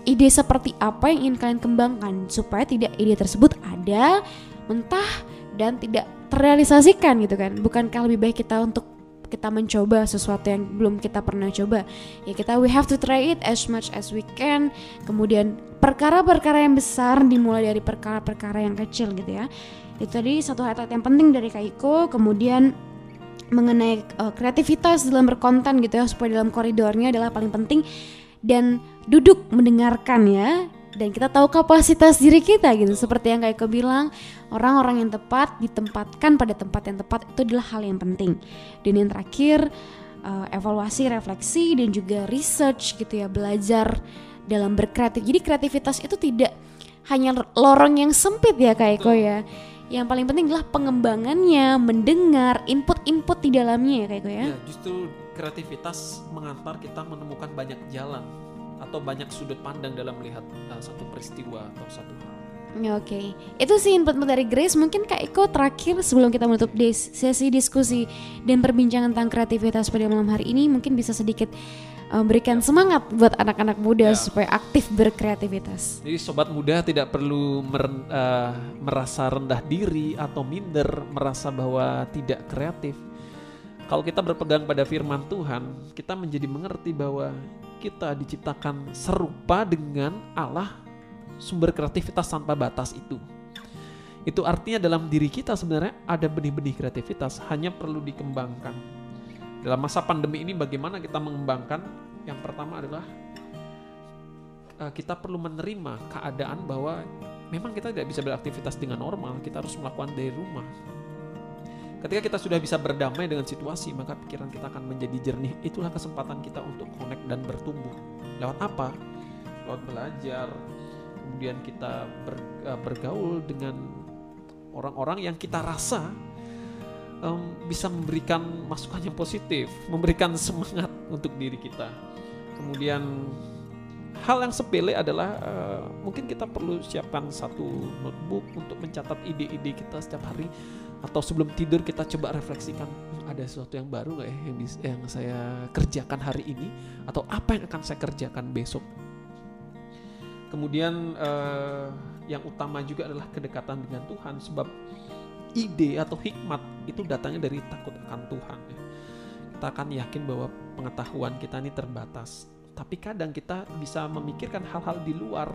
A: Ide seperti apa yang ingin kalian kembangkan supaya tidak ide tersebut ada mentah dan tidak terrealisasikan gitu kan. Bukankah lebih baik kita untuk kita mencoba sesuatu yang belum kita pernah coba? Ya kita we have to try it as much as we can. Kemudian perkara-perkara yang besar dimulai dari perkara-perkara yang kecil gitu ya. Itu tadi satu highlight yang penting dari Kaiko kemudian mengenai uh, kreativitas dalam berkonten gitu ya supaya dalam koridornya adalah paling penting. Dan duduk mendengarkan ya dan kita tahu kapasitas diri kita gitu. Seperti yang Kaiko bilang orang-orang yang tepat ditempatkan pada tempat yang tepat itu adalah hal yang penting. Dan yang terakhir uh, evaluasi refleksi dan juga research gitu ya belajar dalam berkreatif. Jadi kreativitas itu tidak hanya lorong yang sempit ya Kak Eko ya. Yang paling penting adalah pengembangannya mendengar input-input di dalamnya ya Kak Eko ya.
B: Ya, justru kreativitas mengantar kita menemukan banyak jalan atau banyak sudut pandang dalam melihat uh, satu peristiwa atau satu hal.
A: Ya, Oke, itu sih input dari Grace. Mungkin Kak Eko terakhir sebelum kita menutup dis- sesi diskusi dan perbincangan tentang kreativitas pada malam hari ini, mungkin bisa sedikit uh, berikan semangat buat anak-anak muda
B: Ya.
A: supaya aktif berkreativitas.
B: Jadi sobat muda tidak perlu mer- uh, merasa rendah diri atau minder, merasa bahwa tidak kreatif. Kalau kita berpegang pada firman Tuhan, kita menjadi mengerti bahwa kita diciptakan serupa dengan Allah sumber kreativitas tanpa batas itu. Itu artinya dalam diri kita sebenarnya ada benih-benih kreativitas, hanya perlu dikembangkan. Dalam masa pandemi ini bagaimana kita mengembangkan? Yang pertama adalah uh, kita perlu menerima keadaan bahwa memang kita tidak bisa beraktivitas dengan normal, kita harus melakukan dari rumah. Ketika kita sudah bisa berdamai dengan situasi, maka pikiran kita akan menjadi jernih. Itulah kesempatan kita untuk connect dan bertumbuh. Lewat apa? Lewat belajar. Kemudian kita uh, bergaul dengan orang-orang yang kita rasa em, bisa memberikan masukan yang positif, memberikan semangat untuk diri kita. Kemudian hal yang sepele adalah eh, mungkin kita perlu siapkan satu notebook untuk mencatat ide-ide kita setiap hari atau sebelum tidur kita coba refleksikan "Hmm, ada sesuatu yang baru nggak ya yang, bis- yang saya kerjakan hari ini atau apa yang akan saya kerjakan besok. Kemudian eh, yang utama juga adalah kedekatan dengan Tuhan sebab ide atau hikmat itu datangnya dari takut akan Tuhan. ya. Kita akan yakin bahwa pengetahuan kita ini terbatas. Tapi kadang kita bisa memikirkan hal-hal di luar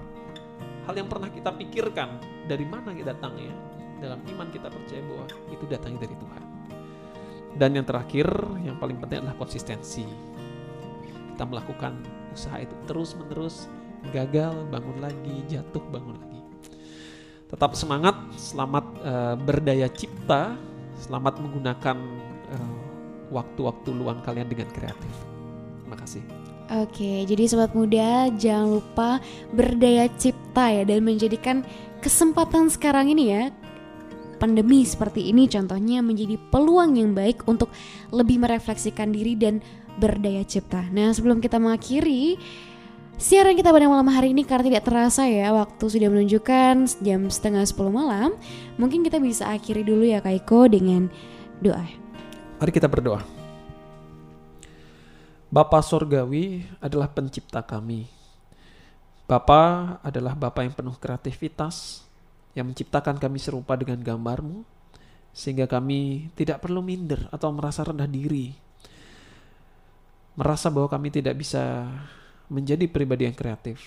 B: hal yang pernah kita pikirkan dari mana datangnya. Dalam iman kita percaya bahwa itu datangnya dari Tuhan. Dan yang terakhir, yang paling penting adalah konsistensi. Kita melakukan usaha itu terus-menerus, gagal, bangun lagi, jatuh, bangun lagi. Tetap semangat, selamat eh, berdaya cipta, selamat menggunakan eh, waktu-waktu luang kalian dengan kreatif. Terima kasih.
A: Oke, jadi sobat muda jangan lupa berdaya cipta ya dan menjadikan kesempatan sekarang ini ya pandemi seperti ini contohnya menjadi peluang yang baik untuk lebih merefleksikan diri dan berdaya cipta. Nah, sebelum kita mengakhiri siaran kita pada malam hari ini karena tidak terasa ya waktu sudah menunjukkan jam setengah 10 malam, mungkin kita bisa akhiri dulu ya Kaiko dengan doa.
B: Mari kita berdoa. Bapa Sorgawi adalah pencipta kami. Bapa adalah Bapa yang penuh kreativitas, yang menciptakan kami serupa dengan gambarmu, sehingga kami tidak perlu minder atau merasa rendah diri, merasa bahwa kami tidak bisa menjadi pribadi yang kreatif.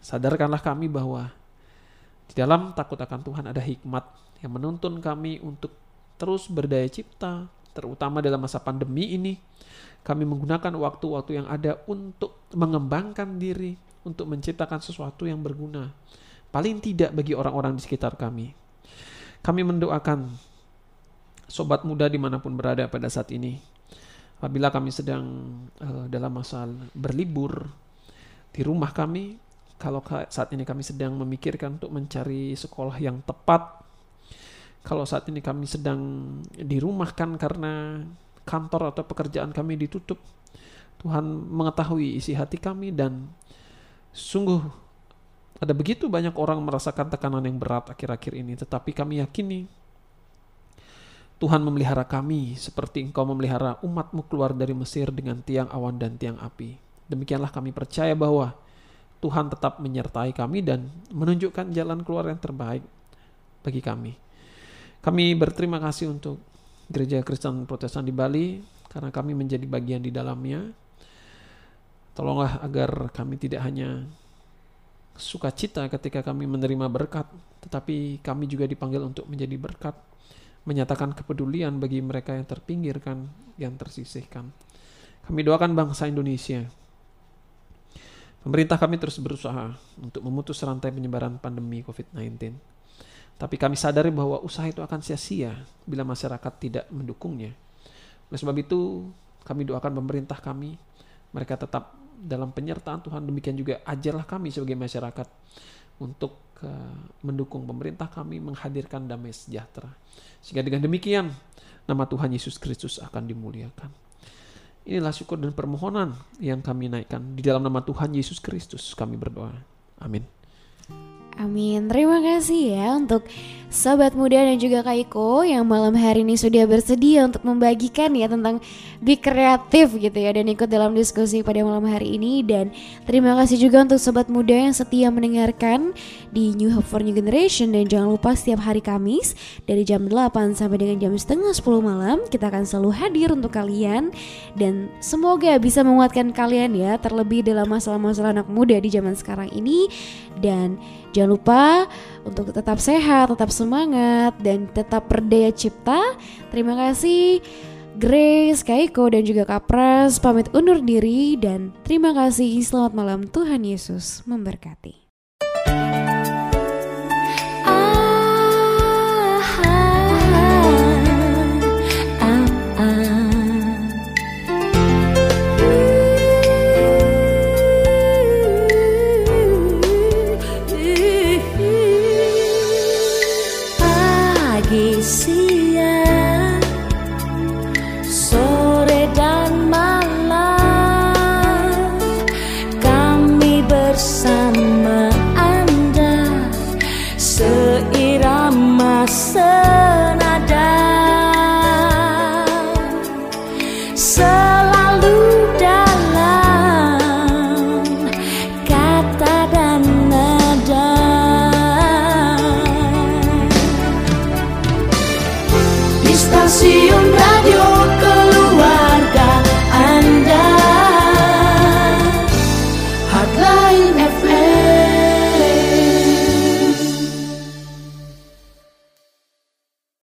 B: Sadarkanlah kami bahwa di dalam takut akan Tuhan ada hikmat yang menuntun kami untuk terus berdaya cipta, terutama dalam masa pandemi ini kami menggunakan waktu-waktu yang ada untuk mengembangkan diri, untuk menciptakan sesuatu yang berguna. Paling tidak bagi orang-orang di sekitar kami. Kami mendoakan sobat muda di mana pun berada pada saat ini. Apabila kami sedang uh, dalam masa berlibur di rumah kami, kalau saat ini kami sedang memikirkan untuk mencari sekolah yang tepat, kalau saat ini kami sedang dirumahkan karena kantor atau pekerjaan kami ditutup. Tuhan mengetahui isi hati kami dan sungguh ada begitu banyak orang merasakan tekanan yang berat akhir-akhir ini. Tetapi kami yakini Tuhan memelihara kami seperti engkau memelihara umatmu keluar dari Mesir dengan tiang awan dan tiang api. Demikianlah kami percaya bahwa Tuhan tetap menyertai kami dan menunjukkan jalan keluar yang terbaik bagi kami. Kami berterima kasih untuk Gereja Kristen Protestan di Bali karena kami menjadi bagian di dalamnya. Tolonglah agar kami tidak hanya sukacita ketika kami menerima berkat, tetapi kami juga dipanggil untuk menjadi berkat, menyatakan kepedulian bagi mereka yang terpinggirkan, yang tersisihkan. Kami doakan bangsa Indonesia. Pemerintah kami terus berusaha untuk memutus rantai penyebaran pandemi COVID-19 tapi kami sadari bahwa usaha itu akan sia-sia bila masyarakat tidak mendukungnya. Oleh sebab itu, kami doakan pemerintah kami, mereka tetap dalam penyertaan Tuhan. Demikian juga ajarlah kami sebagai masyarakat untuk uh, mendukung pemerintah kami menghadirkan damai sejahtera. Sehingga dengan demikian, nama Tuhan Yesus Kristus akan dimuliakan. Inilah syukur dan permohonan yang kami naikkan. Di dalam nama Tuhan Yesus Kristus kami berdoa. Amin.
A: Amin. Terima kasih ya untuk sobat muda dan juga Kak Iko yang malam hari ini sudah bersedia untuk membagikan ya tentang be kreatif gitu ya dan ikut dalam diskusi pada malam hari ini. Dan terima kasih juga untuk sobat muda yang setia mendengarkan di New Hope for New Generation. Dan jangan lupa setiap hari Kamis dari jam 8 sampai dengan jam setengah 10 malam kita akan selalu hadir untuk kalian. Dan semoga bisa menguatkan kalian ya terlebih dalam masalah-masalah anak muda di zaman sekarang ini. Dan Jangan lupa untuk tetap sehat, tetap semangat, dan tetap berdaya cipta. Terima kasih Grace, Kaiko, dan juga Kapras pamit undur diri dan terima kasih. Selamat malam Tuhan Yesus memberkati.